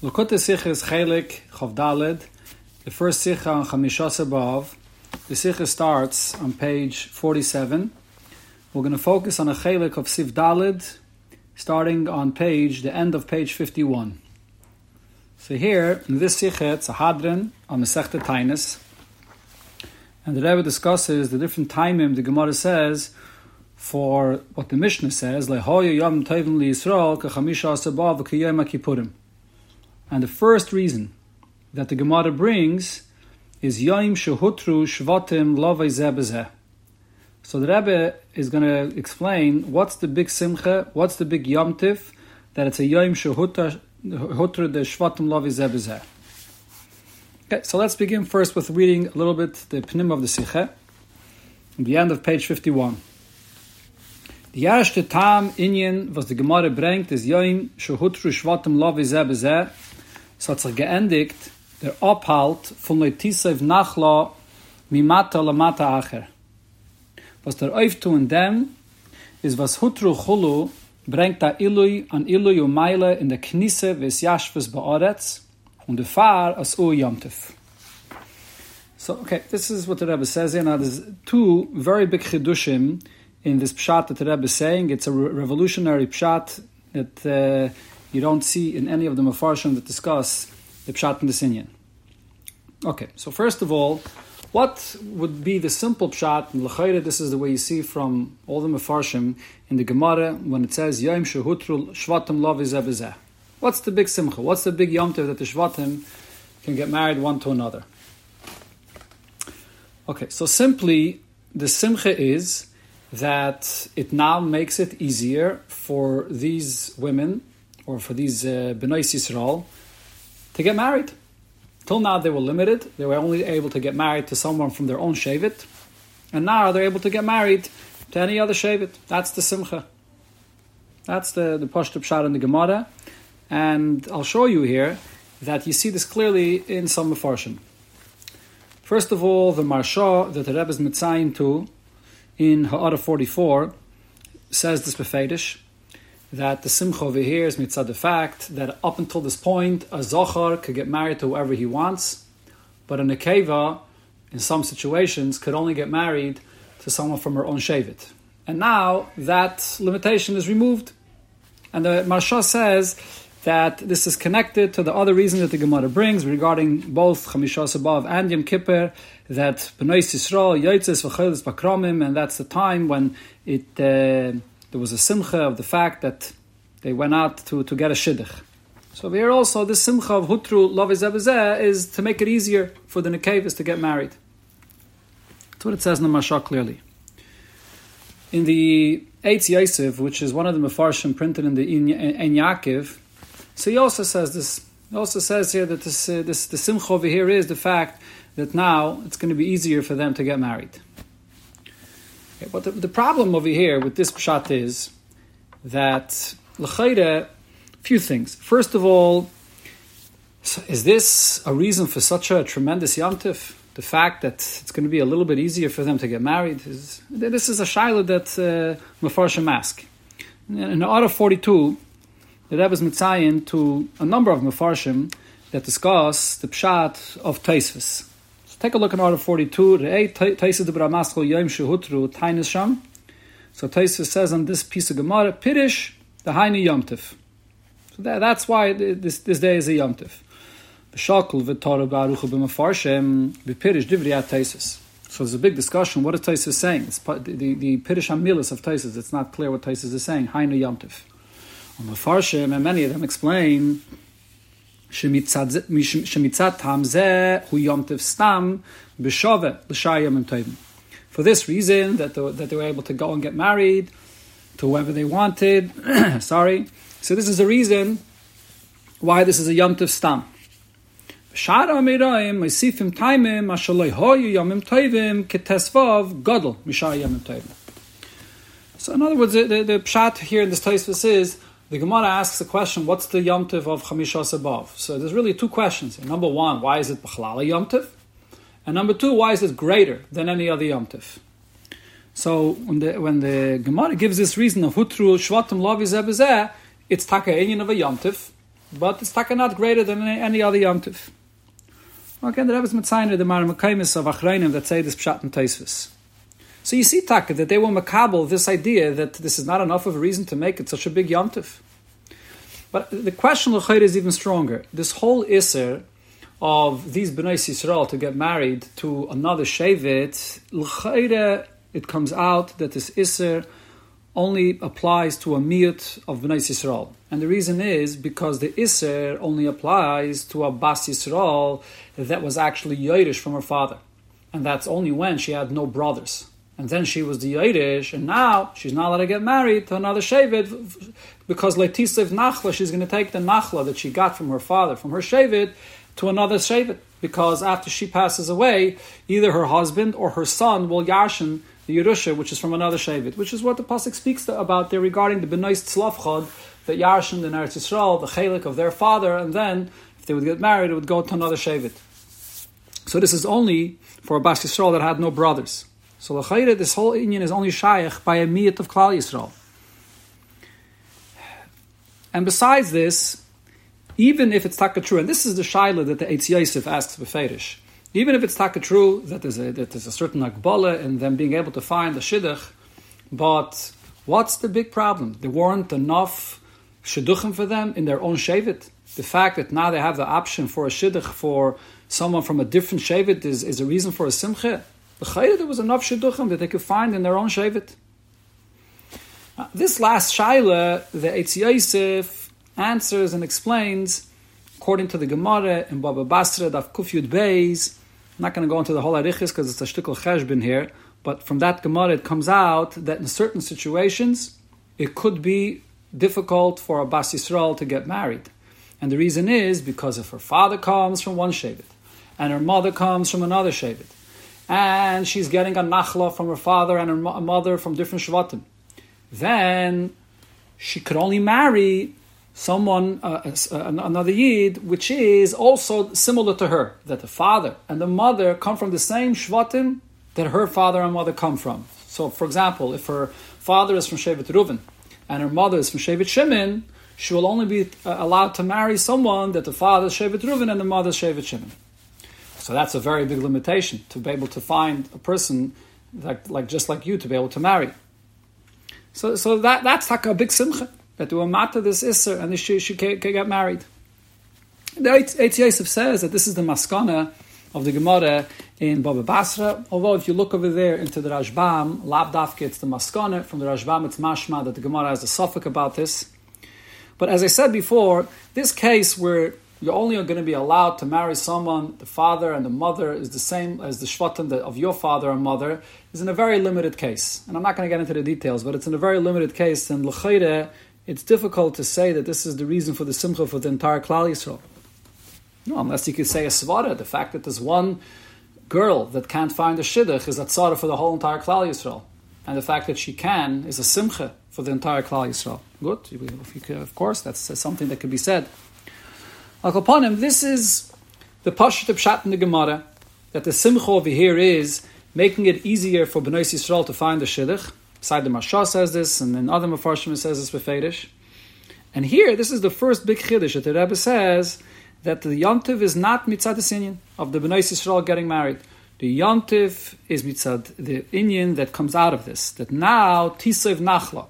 Likkutei Sikha is Chelik Chavdalid, the first Sikha on Chamishas above. The Sikha starts on page 47. We're going to focus on a Chelik of Siv Dalid, starting on page, the end of page 51. So here, in this Sikha, it's a Hadran on Masechta Tainus. And the Rebbe discusses the different timing the Gemara says for what the Mishnah says, Lehoya Yom Tovim Li Yisrael, Kachamisha Asabav, Kiyom Kippurim. And the first reason that the Gemara brings is Yom Shehutru Shvatim Zebezeh. So the Rebbe is going to explain what's the big simcha, what's the big Yom Tif, that it's a Yom Shehutru de Shvatim Zebezeh. Okay, so let's begin first with reading a little bit the Pnim of the Sikha, the end of page 51. The erste Tam Inyan, was the Gemara bringt, is Yom Shehutru Shvatim Lovay So hat sich geendigt der Abhalt von Leutisev Nachla Mimata Lamata Acher. Was der in dem is was Hutru Chulu bringt da Ilui an Ilui und Meile in der Knisse vis Yashvis Baaretz und der Fahr as U Yomtev. So, okay, this is what the Rebbe says here. Now, there's two very big chidushim in this pshat that the Rebbe is saying. It's a re- revolutionary pshat that uh, you don't see in any of the mafarshim that discuss the pshat and the sinyan. Okay, so first of all, what would be the simple pshat? And this is the way you see from all the mafarshim in the Gemara when it says Yom Shehutru Shvatim Lavi What's the big simcha? What's the big yom that the Shvatim can get married one to another? Okay, so simply the simcha is that it now makes it easier for these women or for these uh, B'nai Yisrael to get married. Till now they were limited; they were only able to get married to someone from their own shavit, and now they're able to get married to any other shavit. That's the simcha. That's the the pashtup shot in the Gemara, and I'll show you here that you see this clearly in some mafarshim. First of all, the Maharsha that the Rebbe is mitzayim to in Ha'ara 44 says this befedish that the simcha over here is mitzad the fact that up until this point, a zochar could get married to whoever he wants, but a nekeva, in some situations, could only get married to someone from her own shavit. And now that limitation is removed. And the Maharsha says that this is connected to the other reason that the Gemara brings regarding both Chamishas above and Yom Kippur, that B'nai Yisrael, Yotzes, V'chelis Bakramim, and that's the time when it... Uh, there was a simcha of the fact that they went out to, to get a shidduch. So here also, this simcha of hutru lavizebezeh is to make it easier for the nekevis to get married. That's what it says in the Maharsha clearly. In the Eitz Yosef, which is one of the Mefarshim printed in the Ein Yaakov, so he also says this. He also says here that this, uh, this the simcha over here is the fact that now it's going to be easier for them to get married. Okay, but the, the, problem over here with this pshat is that l'chayre, few things. First of all, is this a reason for such a tremendous yamtif? The fact that it's going to be a little bit easier for them to get married is this is a shaila that uh, Mefarshim ask. In the Order 42, the Rebbe is mitzayin to a number of Mefarshim that discuss the pshat of Taisvis. Take a look at order 42. Taisus de Bramaschel Yom Shehutru Tainis Sham. So Taisus says on this piece of Gemara, Pirish, the Haini Yomtiv. So that, that's why this, this day is a Yomtiv. So there's a big discussion. What is Taisus saying? It's the, the, the Pirish Hamilis of Taisus. It's not clear what Taisus is saying. Haini Yomtiv. On Mafarshem, and many of them explain שמצד טעם זה הוא יום טף סתם בשווה לשאר ימים טובים. For this reason, that they, that they were able to go and get married to whoever they wanted. Sorry. So this is the reason why this is a Yom Tov Stam. בשאר האמיראים מוסיפים טיימים אשר לא היו ימים טובים כתסבוב גודל משאר ימים טובים. So in other words, the, the, the pshat here in this Tosfos is the Gemara asks the question, what's the yomtiv of Chamishas above? So there's really two questions here. Number one, why is it B'chlala yomtiv? And number two, why is it greater than any other yomtiv? So when the, when the Gemara gives this reason of Hutru Shvatim Lavi it's Taka of a yomtiv, but it's taka not greater than any, any other yomtiv. Again, the Rebbe's Mitzayner, the Maramekaimis of Achreinim that say this Pshat and Taisvis. So you see, Taka, that they were makabel this idea that this is not enough of a reason to make it such a big yomtiv. But the question of is even stronger. This whole iser of these Bnei Yisrael to get married to another Shavit, l'chayre, it comes out that this iser only applies to a miyut of Bnei Yisrael. And the reason is because the iser only applies to a Bas Yisrael that was actually Yiddish from her father. And that's only when she had no brothers. And then she was the Yiddish, and now she's not allowed to get married to another Shavit because Letisev Nachla, she's going to take the Nachla that she got from her father, from her Shavit, to another Shavit, because after she passes away, either her husband or her son will Yashin the Yerusha, which is from another Shavit, which is what the Pasuk speaks about there regarding the Benoist Tzlavchad, that Yashin the Eretz Yisrael, the Chalik of their father, and then if they would get married, it would go to another Shavit. So this is only for a Bas Yisrael that had no brothers. So L'chayre, this whole Indian is only Shaykh by a Miyat of Klal Yisrael. And besides this, even if it's taka true, and this is the shaila that the Eitz Yosef asks Beferish, even if it's taka true that there's a, that there's a certain akbala in them being able to find the shidduch, but what's the big problem? There weren't enough shidduchim for them in their own shavit. The fact that now they have the option for a shidduch for someone from a different shavit is, is a reason for a simcha. The there was enough shidduchim that they could find in their own shavit. Uh, this last shaila, the Eitz Yosef answers and explains, according to the Gemara in Baba Basra, Daf Kufyud Beis. I'm not going to go into the whole arichis because it's a shtickle cheshbin here, but from that Gemara it comes out that in certain situations it could be difficult for a Bas Yisrael to get married. And the reason is because if her father comes from one Shevet and her mother comes from another Shevet, and she's getting a nachla from her father and her mother from different Shvatim, then she could only marry someone, uh, uh, another Yid, which is also similar to her, that the father and the mother come from the same Shvatim that her father and mother come from. So, for example, if her father is from Shevet Reuven and her mother is from Shevet Shimon, she will only be uh, allowed to marry someone that the father is Shevet Reuven and the mother is Shevet Shimon. So that's a very big limitation to be able to find a person like, like just like you to be able to marry. So, so that, that's like a big simcha that were matter this Isser uh, and she, she can, can get married. The Eitz Yosef says that this is the maskana of the Gemara in Baba Basra. Although if you look over there into the Rashbam, Labdafke, it's the maskana. From the Rashbam, it's mashma that the Gemara has a suffix about this. But as I said before, this case where you're only going to be allowed to marry someone, the father and the mother is the same as the shvatim of your father and mother, is in a very limited case. And I'm not going to get into the details, but it's in a very limited case. And l'chayre, it's difficult to say that this is the reason for the simcha for the entire Klal Yisrael. No, unless you could say a svara, the fact that there's one girl that can't find a shidduch is a tzara for the whole entire Klal Yisrael. And the fact that she can is a simcha for the entire Klal Yisrael. Good, of course, that's something that could be said. Him, this is the Pashut Pshat in the Gemara, that the simcha over here is making it easier for Bnei Yisrael to find the shidduch, the Maharsha says this, and then other Mefarshim says this befedish. And here, this is the first big chiddush that the Rebbe says that the yontiv is not mitzad the of the Bnei Yisrael getting married. The yontiv is mitzad the inyan that comes out of this. That now tisev nachla.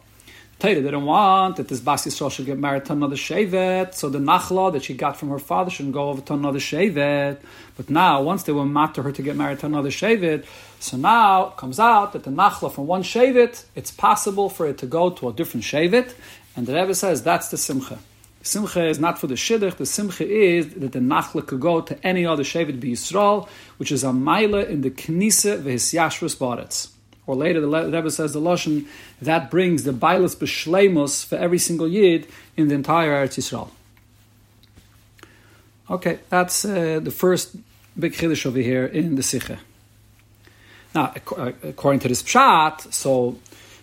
Torah didn't want that this Bas Yisrael should get married to another Shevet, so the Nachla that she got from her father shouldn't go over to another Shevet. But now, once they were mat to her to get married to another Shevet, so now it comes out that the Nachla from one Shevet, it's possible for it to go to a different Shevet, and the Rebbe says that's the Simcha. Simcha is not for the Shidduch, the Simcha is that the Nachla could go to any other Shevet be Yisrael, which is a Maila in the Knisa V'His Yashrus Baretz. Or later, the Rebbe says the Lashon that brings the Bailas B'Shleimus for every single Yid in the entire Eretz Yisrael. Okay, that's uh, the first big chiddush over here in the Sikha. Now, uh, according to this pshat, so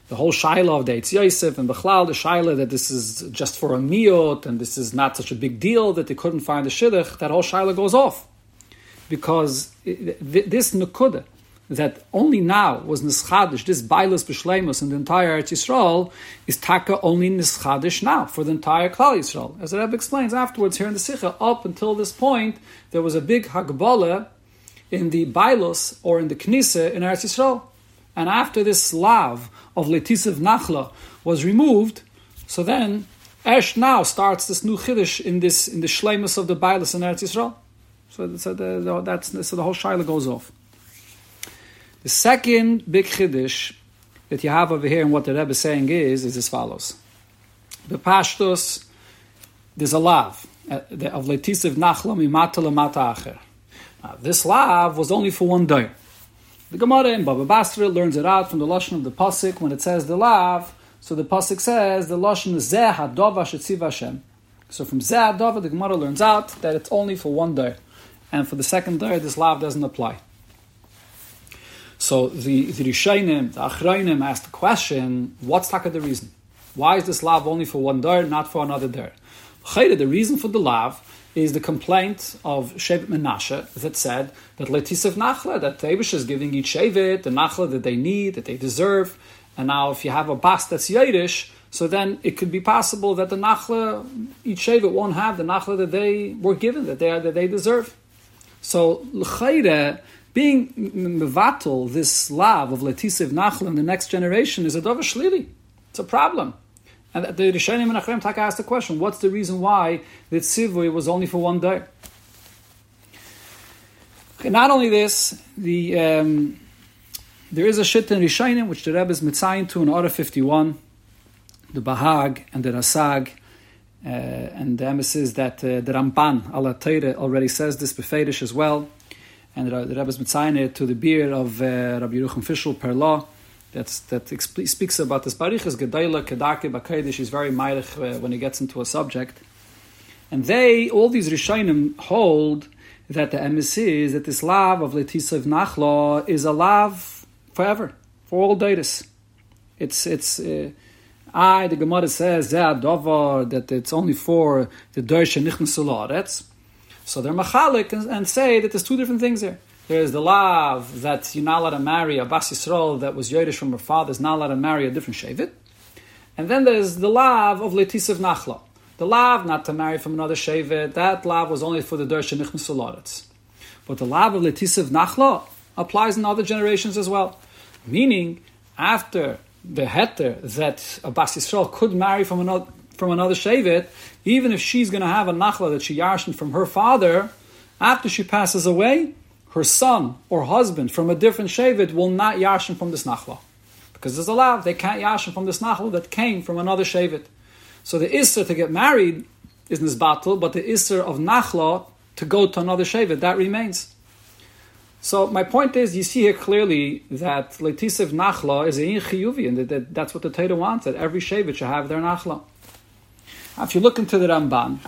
the whole shaila of the Eitz Yosef and Bechlal, the shaila that this is just for a miyot and this is not such a big deal that they couldn't find the shidduch, that whole shaila goes off. Because this nukuda, that only now was nischadish, this bailus b'shleimus in the entire Eretz Yisrael, is taka only nischadish now for the entire Klal Yisrael. As the Rebbe explains afterwards here in the Sikha, up until this point, there was a big hagbala in the bailus or in the knisa in Eretz Yisrael. And after this lav of Letisiv Nachla was removed, so then Esh now starts this new chiddush in this in the shleimus of the bailus in Eretz Yisrael. So, so, the, that's, so the whole shaila goes off. The second big chiddush that you have over here and what the Rebbe is saying is, is as follows. The Pashtus, there's a lav uh, of Letisiv Nachla Mimata Acher. This lav was only for one day. The Gemara in Baba Basra learns it out from the Lashon of the Pasik when it says the lav. So the Pasik says the Lashon is Zeh Hadova Shetziv Hashem. So from Zeh Hadova, the Gemara learns out that it's only for one day. And for the second day, this lav doesn't apply. So the, the Rishainim, the Achrainim asked the question, what's taka the reason? Why is this lav only for one dar, not for another dar? The reason for the lav is the complaint of Shevet Menashe that said that Letisef Nachla, that Tevish is giving each Shevet the Nachla that they need, that they deserve. And now if you have a bas that's Yiddish, so then it could be possible that the Nachla, each Shevet won't have the Nachla that they were given, that they, that they deserve. So L'chayre, being mevatel this love of letisiv nachla in the next generation is a dova shlili. It's a problem. And the Rishonim and Achrem Taka asked the question: What's the reason why the tzivui was only for one day? Okay, not only this, the um, there is a shit in Rishonim which the Rebbe is mitzayin to in Order fifty one, the Bahag and the Rasag. Uh, and the emphasis that uh, the Ramban Allah already says this befedish as well and the Rebbe is mitzayne to the beer of uh, Rabbi Yerucham Fischel Perlow. That's, that speaks about this barichas gedayla kedake bakaydish is very meilich uh, when he gets into a subject. And they, all these Rishonim hold that the emes is that this love of Letisav Nachla is a love forever, for all days. It's, it's, uh, I, the Gemara says, that it's only for the Dorsha Nichnas so they're machalik and, and, say that there's two different things here. There's the lav that you're not allowed to marry a bas Yisrael that was Yiddish from her father is not allowed to marry a different shavit. And then there's the lav of letisav nachla. The lav not to marry from another shavit, that lav was only for the dersha nichnusularetz. But the lav of letisav nachla applies in other generations as well. Meaning, after the heter that a bas Yisrael could marry from another from another Shevet, even if she's going to have a Nachla that she yarshin from her father, after she passes away, her son or husband from a different Shevet will not yarshin from this Nachla. Because there's a law, they can't yarshin from this Nachla that came from another Shevet. So the Isser to get married is this battle, but the Isser of Nachla to go to another Shevet, that remains. So my point is, you see here clearly that Letisev Nachla is a chiyuvi, and that, that, that's what the Torah wants, that every Shevet should have their Nachla. If you look into the Ramban,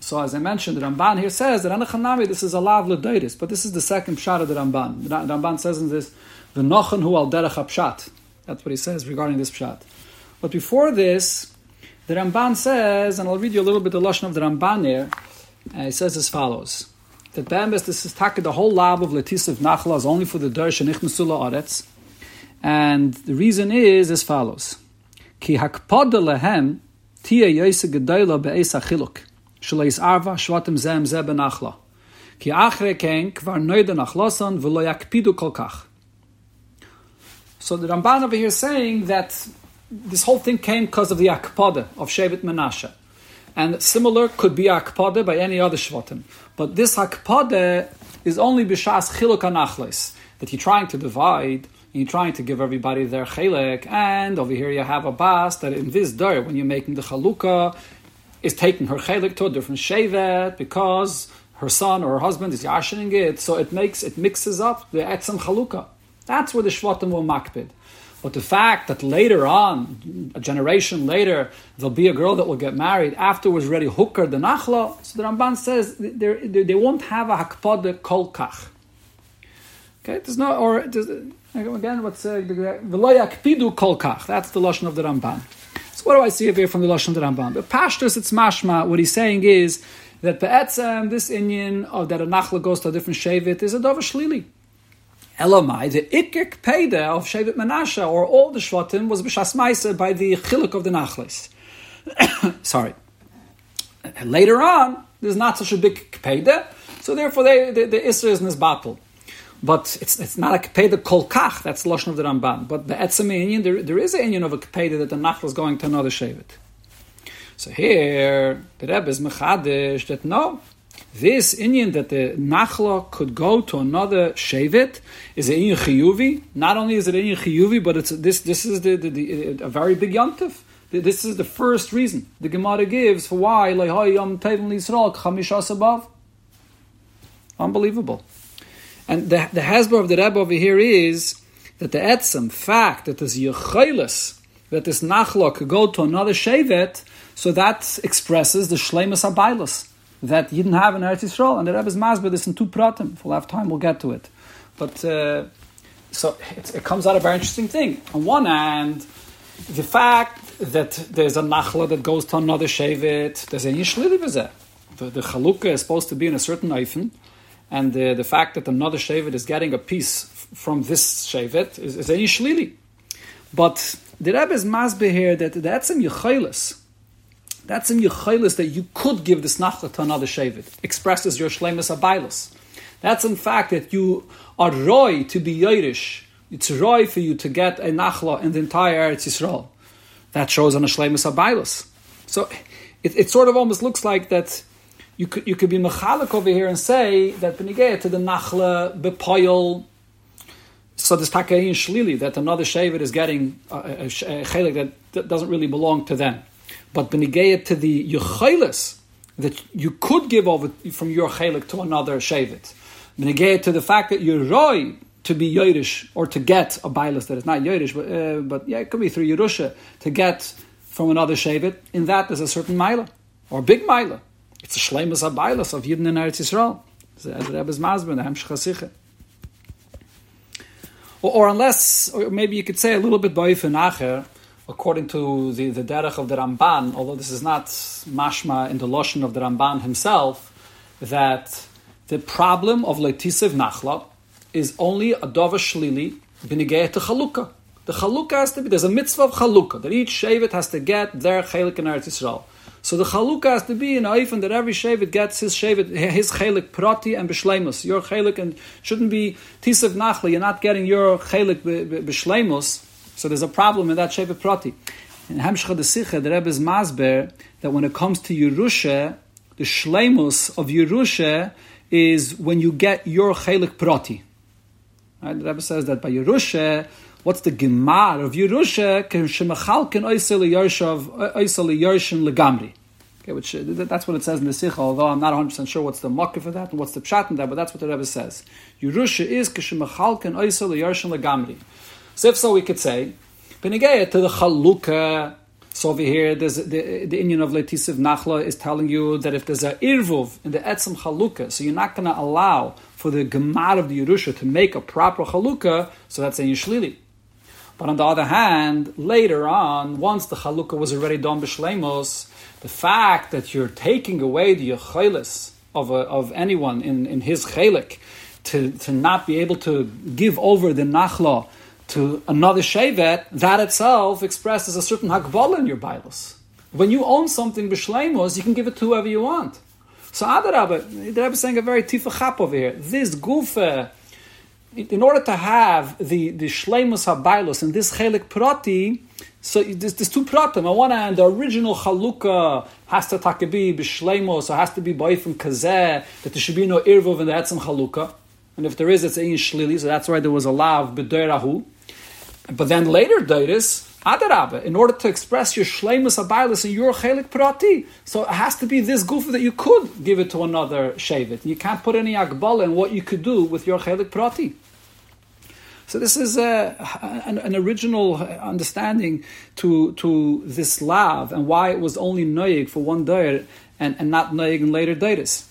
so as I mentioned, the Ramban here says that Anachanami, this is a lav ledaitis, but this is the second pshat of the Ramban. The Ramban says in this, the nochen hu al derech pshat. That's what he says regarding this pshat. But before this, the Ramban says, and I'll read you a little bit the lashon of the Ramban here. Uh, he says as follows: that Bambas, this is taka the whole lab of Letis of Nachla is only for the Dersh and Ichmasula Aretz, and the reason is as follows: Ki hakpod lehem Tia Achiluk. Shleis Arva Shvatim Zem. Ki Achre Ken Kvar Noida Nachlosan V'lo Yakpidu Kolkach. So the Ramban over here is saying that this whole thing came because of the Akpada of Shevet Menashe. And similar could be Akpada by any other Shvatim. But this Akpada is only B'Shas Chiluk Anachles, that you're trying to divide you're trying to give everybody their chelek, and over here you have a bas that in this door, when you're making the chalukah, is taking her chelek to a different shevet because her son or her husband is yashining it, so it makes it mixes up the etzem chalukah. That's where the shvatim will makbid. But the fact that later on, a generation later, there'll be a girl that will get married afterwards, ready hooker the nachla. So the Ramban says they, won't have a hakpada kolkach. Okay, there's no or Again, what's the uh, pidu kolkach? That's the lashon of the Ramban. So what do I see here from the lashon of the Ramban? But pashtus, it's mashma. What he's saying is that be'etzem, this Indian of that a nachla goes to a different shavit is a dova shlili. Elamai, the ikik peda of Shevet Menashe, or all the Shvatim, was b'shas by the chiluk of the Nachlis. Sorry. Later on, there's not such a big peda, so therefore the, the Isra is in this battle. But it's, it's not a kpeda kol kach, that's the Lashon of the Ramban. But the Etzem Inyan, there, there is an Inyan of a kpeda that the Nachal is going to another Shevet. So here, the Rebbe is mechadish that no, this Inyan that the Nachla could go to another Shevet is an Inyan Chiyuvi. Not only is it Inyan Chiyuvi, but it's this this is the, the, the a very big yontif. This is the first reason the Gemara gives for why Yom Tevin Yisrael Chamishas above. Unbelievable. And the, the hasbro of the Rebbe over here is that the etzem fact that there's yechelis, that this nachla could go to another shevet, so that expresses the shlemus abaylas that you didn't have in Eretz Yisrael. And the Rebbe's masber this in two pratim. If we'll have time, we'll get to it. But uh, so it comes out a very interesting thing. On one hand, the fact that there's a nachla that goes to another shevet, there's a yishlili The, the chalukah is supposed to be in a certain eifen, and the, the fact that another Shevet is getting a piece from this Shevet is, is a Yishlili. But the Rebbe is masbe here that that's in Yechilis. That's in Yechilis that you could give this Nachla to another Shevet. Expresses your Shlemus Abaylis. That's in fact that you are roy to be Yeirish. It's roy for you to get a Nachla in the entire Eretz Yisrael. That shows on a Shlemus. So it, it sort of almost looks like that you could you could be mechalik over here and say that benigay to the nachla bepoil. So this takayin shlili that another shavid is getting a, a, a chelik that, doesn't really belong to them, but benigay to the yuchaylis that you could give over from your chelik to another shavid. Benigay to the fact that you're roy to be Yiddish or to get a bailus that is not Yiddish, but, uh, but yeah, it could be through Yerusha to get from another Shavit. In that, there's a certain mila or big mila. It's a shleimus abaylas of Yidden in Eretz Yisrael. As Rebbe's Masber, the Hemshcha or, or unless, or maybe you could say a little bit boif acher, according to the, the derech of the Ramban, although this is not mashma in the lotion of the Ramban himself, that the problem of Leitisiv Nachla is only a dova shlili b'nigeh to chalukah. The chalukah has to be, there's a mitzvah of chalukah, that each shevet has to get their chelik in Eretz Yisrael. So the chalukah has to be in Aifen that every shevet gets his shevet, his chelik prati and b'shleimus. Your chelik and shouldn't be tisav nachli. You're not getting your chelik b'shleimus. So there's a problem in that shevet prati. In Hemshcha de Sicha, the Rebbe is masber that when it comes to Yerusha, the shleimus of Yerusha is when you get your chelik prati. Right? The Rebbe says that by Yerusha, What's the gemar of Yerusha? Shemachalkin oisel yarshav oisel yarshin legamri. Okay, which uh, that's what it says in the Sikha, although I'm not 100% sure what's the makkah for that and what's the pshat in that, but that's what the Rebbe says. Yerusha is kishemachalkin oisel yarshin legamri. So if so, we could say, Benigaya to the chalukah. So over here, there's the, the Indian of Letisiv Nachla is telling you that if there's a irvuv in the etzem chalukah, so you're not going to allow for the gemar of the Yerusha to make a proper chalukah, so that's a yishlili. But on the other hand, later on, once the chalukah was already done b'shleimos, the fact that you're taking away the yechelis of, of anyone in, in his chelik to, to not be able to give over the nachla to another shevet, that itself expresses a certain hakbala in your Bibles. When you own something b'shleimos, you can give it to whoever you want. So Adarabah, the Rebbe is saying a very tifa chap over here. This gufa in order to have the the shleimus habaylos and this chelik prati, so there's, there's two pratim. On one hand, the original chalukah has to take be b'shleimus, so has to be by from kazeh that there should be no irvuv in the etzem chalukah, and if there is, it's in shlili. So that's why there was a lav b'deirahu. But then later, deiris. Adarabah, in order to express your shleimus abaylis and your chelik prati, so it has to be this goof that you could give it to another shavit. You can't put any akbal in what you could do with your chelik prati. So this is a, an, an, original understanding to to this lav and why it was only noyig for one day and, and not noyig in later days.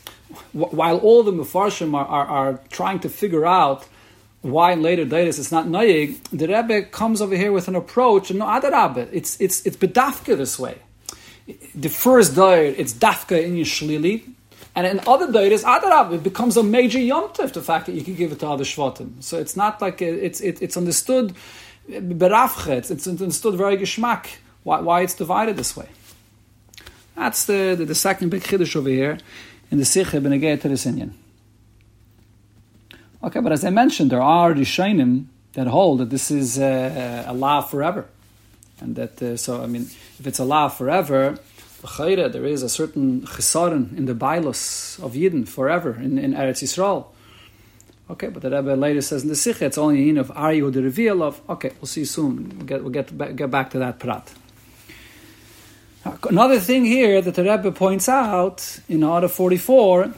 While all the mufarshim are, are, are, trying to figure out why in later days it's not noyig, the Rebbe comes over here with an approach and no adarabbe. It's it's it's bedafka this way. The first day it's dafka in your And in other days, Adarab, it becomes a major yomtiv, the fact that you can give it to other shvatim. So it's not like it's it, it's understood berafchet. It's understood very geschmack why, why it's divided this way. That's the, the, the second big chiddush over here in the Sikh Benegay to this Indian. Okay, but as I mentioned, there are Rishonim that hold that this is uh, a law forever. And that, uh, so, I mean, if it's a law forever, there is a certain chesaron in the bailos of Yidden forever in, in Eretz Yisrael. Okay, but the Rebbe later says in the Sikh, it's only in of Ari the reveal of. Okay, we'll see soon. We'll get, we'll get, back, get back to that prat. Another thing here that the Rebbe points out in Order 44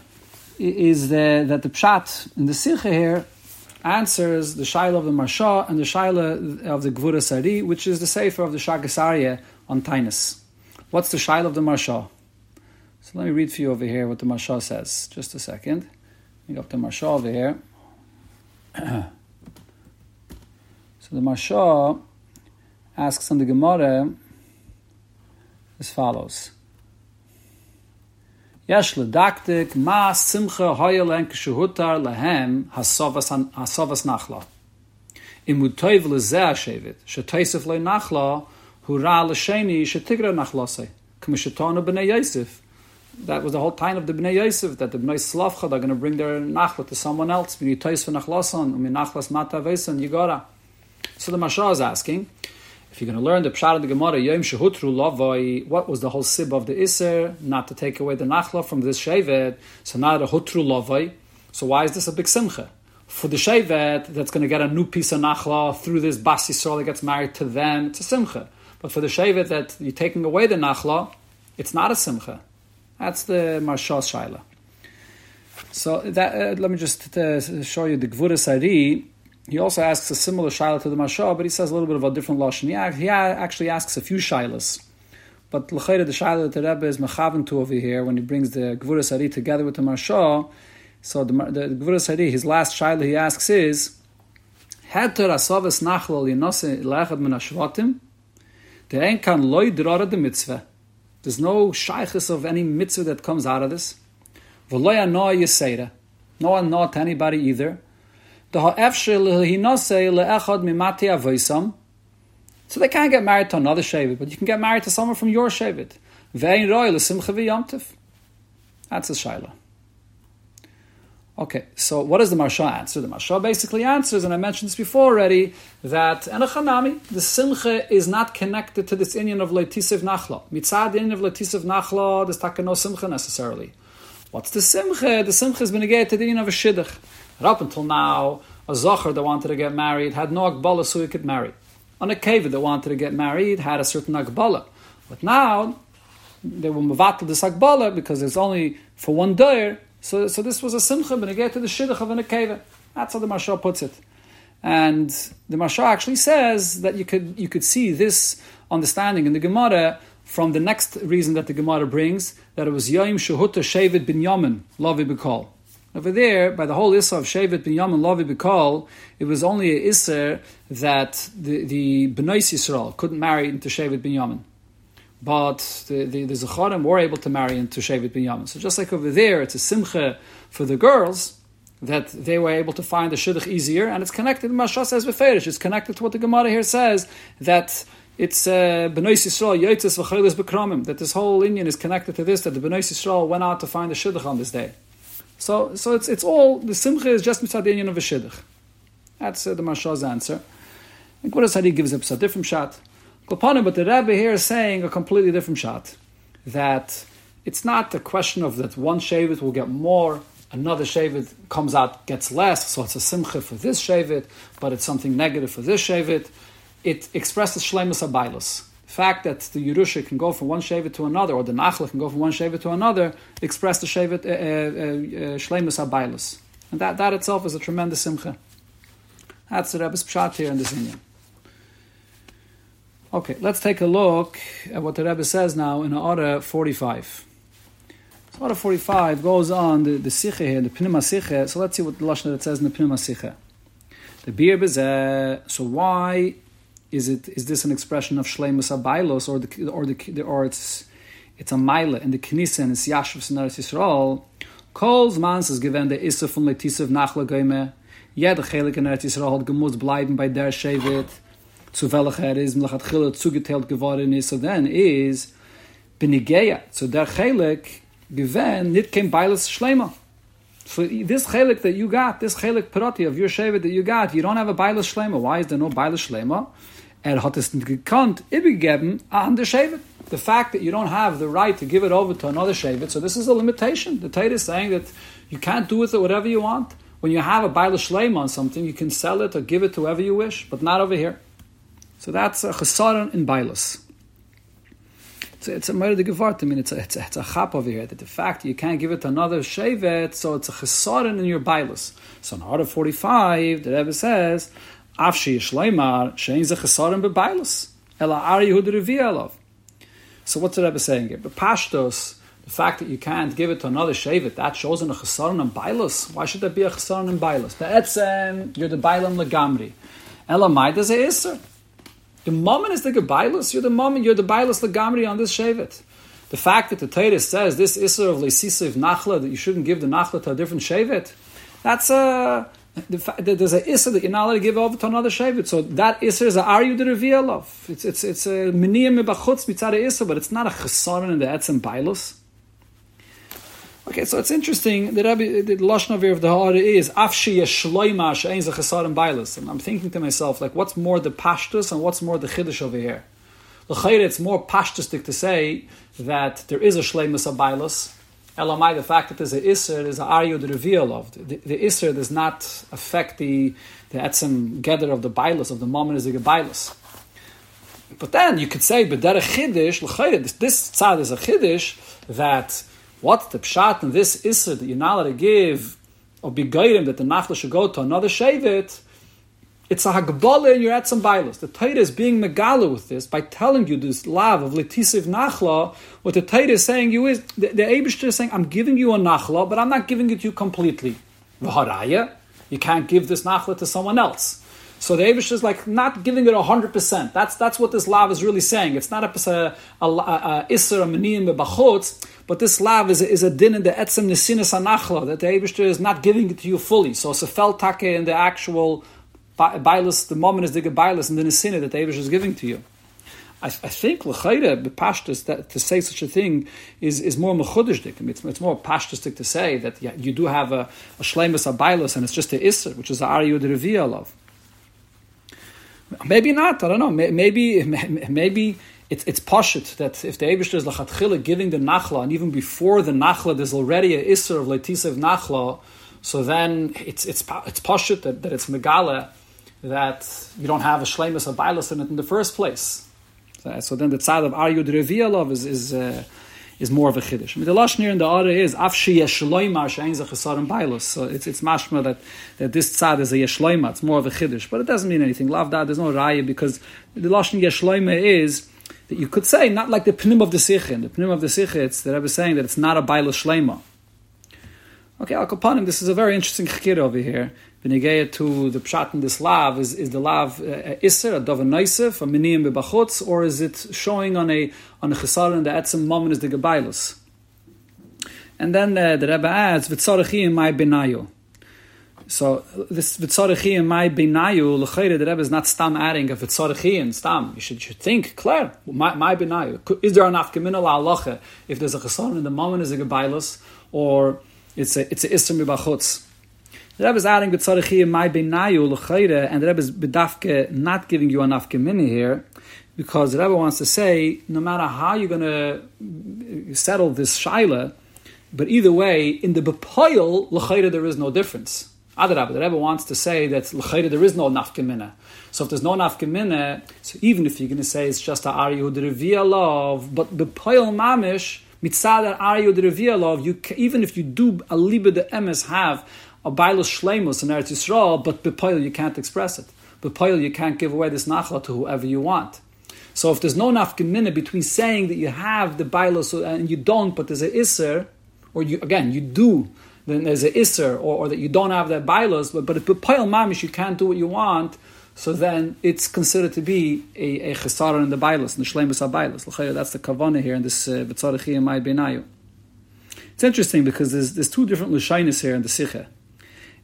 is the, that the pshat in the Sikh here answers the Shaila of the Maharsha and the Shaila of the Gevuras Ari, which is the Sefer of the Shaagas Aryeh on Tainus. What's the shail of the Maharsha? So let me read for you over here what the Maharsha says. Just a second. You got the Maharsha over here. so the Maharsha asks on the Gemara as follows. Yes, ledaktik, ma simcha hoyelen kshuhutar lehem hasovas nachla. Im utoiv lezeh shevet, shetaisif le nachla, that was the whole time of the Bnei Yosef, that the Bnei Slavcha, are going to bring their nachla to someone else. So the Maharsha is asking, if you're going to learn the Pshat of the Gemara, what was the whole sib of the Isser? Not to take away the Nachla from this Shevet. So now the Hutru Lavoi. So why is this a big simcha? For the Shevet that's going to get a new piece of Nachla through this Bas Yisrael that gets married to them, it's a simcha. But for the Shevet that you're taking away the Nachla, it's not a simcha. That's the Marshal Shaila. So that, uh, let me just uh, show you the Gevuras Ari he also asks a similar shaila to the Maharsha, but he says a little bit of a different lashon. He, he actually asks a few shilas. But l'chayre the shaila that the Rebbe is mechaven to over here when he brings the Gevuras Ari together with the Maharsha. So the, the, the Gevuras Ari, his last shaila he asks is, Heter asavas nachlal yinose lechad min ashvatim, there ain't kan loy drara de mitzvah. There's no shaykhis of any mitzvah that comes out of this. V'loy anoa yisera. No one not anybody either. So they can't get married to another Shavit, but you can get married to someone from your Shavit. That's a Shaila. Okay, so what does the Maharsha answer? The Maharsha basically answers, and I mentioned this before already, that Enochanami, the Simcha is not connected to this Indian of Leitisiv Nachla. Mitzad Indian of Leitisiv Nachla, there's no Simcha necessarily. What's the Simcha? The Simcha has been again to the Indian of a Shidduch. Up until now, a Zocher that wanted to get married had no Akbala so he could marry. On a Kaveh that wanted to get married had a certain Akbala. But now, they were Mavatal this Akbala because it's only for one day. So, so this was a Simcha, get to the Shidduch of an Akeva. That's how the Mashal puts it. And the Mashal actually says that you could, you could see this understanding in the Gemara from the next reason that the Gemara brings, that it was Yom Shehuta Shevet Binyamin, Lavi B'Kol. Over there, by the whole Issa of Shevet Binyamin Lavi Bikol, it was only a Issa that the, the Bnei Yisrael couldn't marry into Shevet Binyamin. But the, the, the Zecharim were able to marry into Shevet Binyamin. So just like over there, it's a Simcha for the girls, that they were able to find the Shidduch easier, and it's connected, Maharsha says Beferish, it's connected to what the Gemara here says, that it's uh, Bnei Yisrael, Yotzes V'chelis B'kramim, that this whole Indian is connected to this, that the Bnei Yisrael went out to find the Shidduch on this day. So, so it's, it's all, the simcha is just mitzad the of a shidduch. That's uh, the Marshal's answer. And Gevuras Ari gives a different shot. But the Rebbe here is saying a completely different shot. That it's not a question of that one shavit will get more, another shavit comes out, gets less, so it's a simcha for this shavit, but it's something negative for this shavit. It expresses shlemus abailus The fact that the Yerusha can go from one Shevet to another, or the Nachla can go from one Shevet to another, express the Shevet uh, uh, uh, Shlemus Abailus. And that, that itself is a tremendous simcha. That's the Rebbe's pshat here in the Zinyan. Okay, let's take a look at what the Rebbe says now in Order 45. So Order 45 goes on the, the Sikha here, the Pnima Sikha. So let's see what the Lashon it says in the Pnima Sikha. The Bir Bezeh, so why is it is this an expression of shleimus abaylos or the or the or it's it's a mile in the knisa and it's yashuv Eretz Yisrael Kol mans is given the Issa von Letisev Nachla Goyme. Jede Chelik in Eretz Yisrael hat gemusst bleiben bei der Shevet, zu welcher er is, melach hat zugeteilt geworden is, so then is, Benigeya, so der Chelik, given, nit kein Beiles Shlema. So this chelik that you got, this chelik parati of your shevet that you got, you don't have a beilas shlema. Why is there no beilas shlema? Er hat es gekannt, ibigeben an der shevet. The fact that you don't have the right to give it over to another shevet, so this is a limitation. The Torah is saying that you can't do with it whatever you want. When you have a beilas shlema on something, you can sell it or give it to whoever you wish, but not over here. So that's a chesaron in beilas it's, it's a murder. I mean, it's a, it's a, it's a chap over here that the fact you can't give it to another shevet, so it's a chesaron in your bilus. So in Hara 45, the Rebbe says, Afshi yishleimar, shein ze chesaron bebilus. Ela ari hu alav. So what's the Rebbe saying here? But pashtos, the fact that you can't give it to another shevet, that shows in a chesaron and bilus. Why should there be a chesaron and bilus? The etzem, you're the bilam legamri. Ela there's a iser. The moment is the gebailus. You're the moment. You're the bailus legamri on this shevet. The fact that the Torah says this isser of leisisiv nachla that you shouldn't give the nachla to a different shevet, that's a there's a isser that you're not allowed to give over to another shevet. So that isser is a aryu reveal of. It's it's it's a miniyam mebachutz mitzad isser, but it's not a chesaron in the etzem bailus. Okay, so it's interesting. The Rabbi, the lashon of the Hara is afshi yeshloima she'ein zechasarim bailas. And I'm thinking to myself, like, what's more the pashtus and what's more the chiddush over here? L'chayr, it's more pashtustic to say that there is a shleimus of bailas. Elamai, the fact that there's an iser is an the reveal of the, the does not affect the the etzem gather of the bailas of the moment is a bailas. But then you could say, but that a chiddush this, this tzad is a chiddush that What's the pshat in this issa that you're not allowed to give or be that the nachla should go to another shevet? It's a hagbala in your etzem bailos. The Torah is being megala with this by telling you this love of letisiv nachla. What the Torah is saying you is the, the is saying, I'm giving you a nachla, but I'm not giving it to you completely. V'haraya, you can't give this nachla to someone else. So the Abish is like not giving it hundred percent. That's that's what this lav is really saying. It's not a a, a, a iser a meniyim but this lav is a, is a din in the etzem nesinas anachla that the Abish is not giving it to you fully. So it's a fel take in the actual bailus. The moment is the bailus and the nesina that the Abish is giving to you. I, I think l'chayre bepashtus that to say such a thing is, is more mechudishdik. I mean, it's, it's more pashtusdik to say that yeah, you do have a, a shlemus a bailus and it's just a iser, which is the reviya of. Maybe not. I don't know. Maybe maybe it's it's poshut that if the Eibushter is lachatchila giving the nachla, and even before the nachla, there's already a isser of letisev nachla. So then it's it's it's poshut that, that it's megala that you don't have a shlemus of bilas in it in the first place. So, so then the tzad of aryud revialov is is. Uh, is more of a chiddush. I mean, the lashon in the order is afshi yeshloima shein zechesarim bailos. So it's it's mashma that, that this tzad is a yeshloima. It's more of a chiddush, but it doesn't mean anything. Love that there's no raya because the lashon yeshloima is that you could say not like the pnim of the sichin. The pnim of the sichin, it's that I was saying that it's not a bailos shleima. Okay, al kapanim. This is a very interesting chikir over here. Benegaya to the pshat in this lav is, is the lav uh, iser a dov noisef a miniyim bebachutz or is it showing on a on a chesar and the etzem moment is the gebailus. And then uh, the Rebbe adds v'tzorachim my benayu. So this v'tzorachim my benayu l'chayre the Rebbe is not stam adding a v'tzorachim stam. You should, you should think clear my, my benayu. Is there an afkamina la'alacha if there's a chesar and the moment is a gebailus or it's a it's a iser mibachutz. The Rebbe is adding tzarichi my benayu l'chayre, and the Rebbe is bedafke not giving you enough gemini here, because the Rebbe wants to say, no matter how you're going to settle this shaila, but either way, in the bepoil l'chayre there is no difference. Adarab, the Rebbe wants to say that l'chayre there is no nafkemina. So if there's no nafkemina, so even if you're going to say it's just a aryu the love, but bepoil mamish mitzad aryu the love, you even if you do a libe the emes have a bailus shlemus in Eretz Yisrael, but bepoil you can't express it. Bepoil you can't give away this nachla to whoever you want. So if there's no nafkin between saying that you have the bailus and you don't, but there's an iser, or you again you do, then there's an iser, or, or that you don't have that bailus, but but if bepoil mamish you can't do what you want. So then it's considered to be a, a chesara in the bailus, in the shlemus ha bailus. That's the kavana here in this v'tzarechiyah uh. It's interesting because there's, there's two different Lashinis here in the Sikha.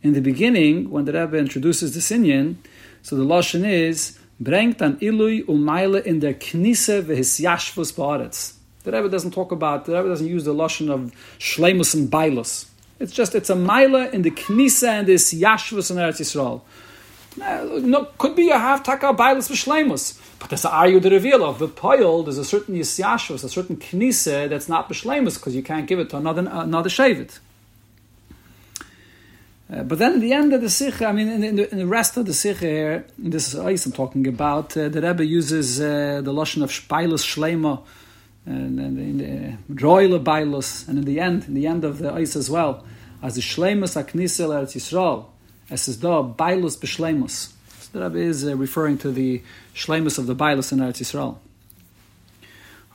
In the beginning, when the Rebbe introduces the Sinyan, so the Lashon is, brengt an ilui umayle in der knise vehisyashvus ba'aretz. The Rebbe doesn't talk about, the Rebbe doesn't use the Lashon of shleimus and bailus. It's just, it's a maila in the knisa and this yashvus in Eretz Yisrael. No, could be a half taka bailus b'shleimus. But there's are you the reveal of the poil? There's a certain yisyashus, a certain knisa that's not b'shleimus because you can't give it to another another shavit. Uh, but then the end of the sikha, I mean, in, in, the, in the, rest of the sikha here, this is ice I'm talking about. Uh, the Rebbe uses uh, the lashon of bailus shleima and, in the royal bailus, and in the end, in the end of the ice as well, as the shleimus aknisel eretz Yisrael, as is da bailus b'shleimus. So the Rebbe is uh, referring to the shleimus of the bailus in Eretz Yisrael.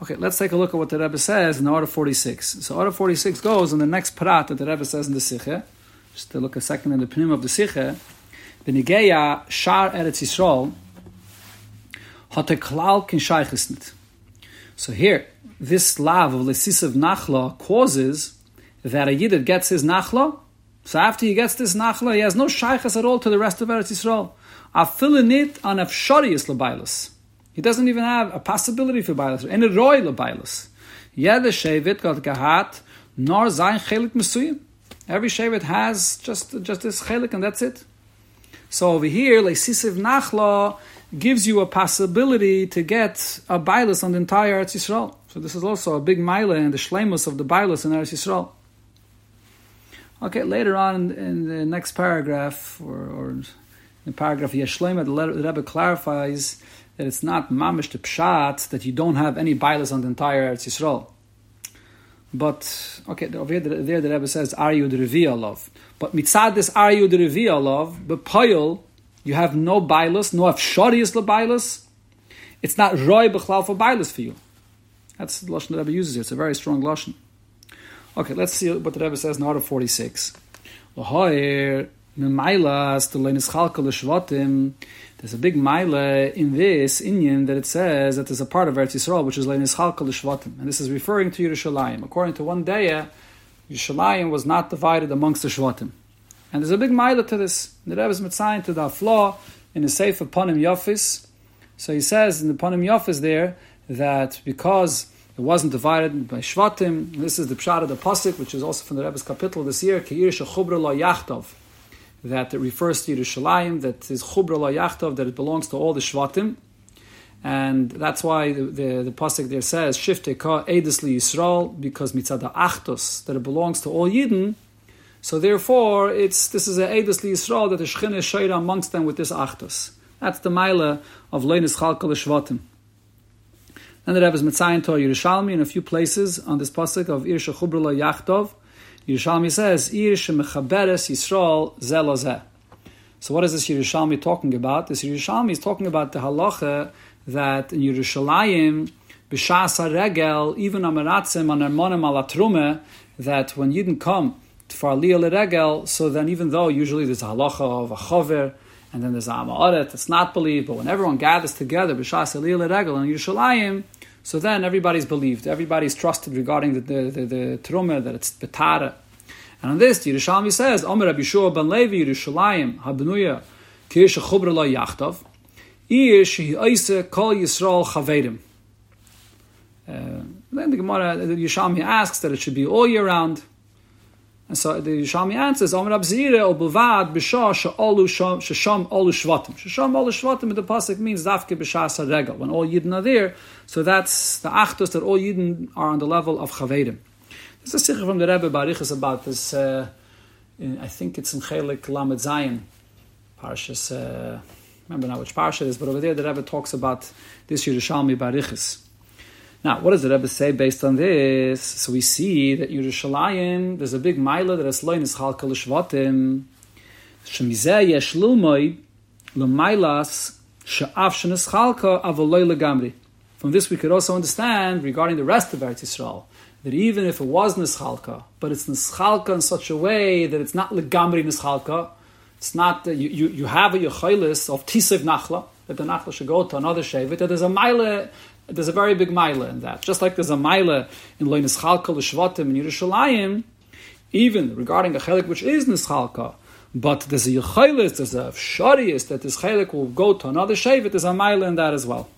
Okay, let's take a look at what the Rebbe says in the order 46. So order 46 goes in the next prat that the Rebbe says in the Sikha. Just to look a second in the pnim of the Sikha. Benigeya shar Eretz Yisrael hat klal kin shaykhisnit. So here, this love of lesisav nachla causes that a yid gets his nachla so after he gets this nachla, he has no shaykhs at all to the rest of Eretz Yisrael. Afilinit on afsharius lebailus. He doesn't even have a possibility for bailus. Any roy lebailus. Yeder shevet got gahat nor zayin chelik mesuyim. Every shevet has just just this chelik and that's it. So over here, leisisiv nachla gives you a possibility to get a bailus on the entire Eretz Yisrael. So this is also a big mile and the shlemus of the bailus in Eretz Yisrael. Okay, later on in, the next paragraph, or, or in the paragraph Yeshlema, the, Rebbe clarifies that it's not mamish to pshat that you don't have any bilas on the entire Eretz Yisrael. But okay, over here there the Rebbe says reveal of? But mitzad this of? But poyel you have no bilas, no afsharius le bilas. It's not roy b'chlal for bilas for you. That's the lashon the Rebbe uses. It's a very strong lashon. Okay, let's see what the Rebbe says in order 46. There's a big mile in this Inyan that it says that there's a part of Eretz Yisrael which is Leinis Chalka L'Shvatim. And this is referring to Yerushalayim. According to one day, Yerushalayim was not divided amongst the Shvatim. And there's a big mile to this. The Rebbe is mitzayin to the flaw in the Sefer Panim Yofis. So he says in the Panim Yofis there that because it wasn't divided by Shvatim. This is the Pshat of the Pasuk, which is also from the Rebbe's capital this year, Keir Shechubra Lo Yachtov, that it refers to Yerushalayim, that is Chubra Lo Yachtov, that it belongs to all the Shvatim. And that's why the, the, the Pasuk there says, Shifte Ka Yisrael, because Mitzad Achtos, that it belongs to all Yidden. So therefore, it's this is a Edis Li Yisrael, that the Shechina is amongst them with this Achtos. That's the Maila of Leinis Chalkal Shvatim. And the Rebbe is Mitzayin to Yerushalmi in a few places on this pasuk of Ir Shechubrula Yachtov. Yerushalmi says, Ir Shemechaberes Yisrael Zelazeh. So what is this Yerushalmi talking about? This Yerushalmi is talking about the halacha that in Yerushalayim, B'shas regel, even Amaratzim on Alatrume, that when Yidden come for Aliyah Regel, so then even though usually there's a halacha of a chover, and then there's a Amaret that's not believed, but when everyone gathers together, B'shas Aliyah Regel in Yerushalayim, so then everybody's believed, everybody's trusted regarding the, the, the, the Truma, that it's Betara. And on this, Yerushalmi says, Omer Rabbi Shua ben Levi, Yerushalayim, Habnuya, Kirsh Chubra Lo Yachtov, Ir Shehi Oise Kol Yisrael Chavedim. Uh, then the Gemara, the Yerushalmi asks that it should be all year round. And so the Yerushalmi answers, Omer Abzire ol Bavad b'shah she'olu shesham olu shvatim. Shesham olu shvatim the pasuk means dafke b'shas regel when all Yidden are there. So that's the achtos that all Yidden are on the level of chavedim. There's a sikh from the Rebbe Barichas about this. Uh, in, I think it's in Chelik Lamed Zayin, Parshas. Uh, remember now which parsha it is, but over there the Rebbe talks about this Yerushalmi Barichas. Now, what does the Rebbe say based on this? So we see that Yerushalayim, there's a big mila that is loin is chalka l'shvatim. Shemizeh yesh lilmoi l'mailas she'af shenes chalka avoloi legamri. From this we could also understand regarding the rest of Eretz Yisrael that even if it was nischalka, but it's nischalka in such a way that it's not legamri nischalka, it's not that you, you, you have a yechilis of tisiv nachla, that the nachla should go to another shevet, that there's a mile there's a very big mile in that. Just like there's a mile in Loinis Chalka L'Shvatim in Yerushalayim, even regarding a chelik which is nischalka, but there's a yechelis, there's a sharius that this chelik will go to another shevet, there's a mile in that as well.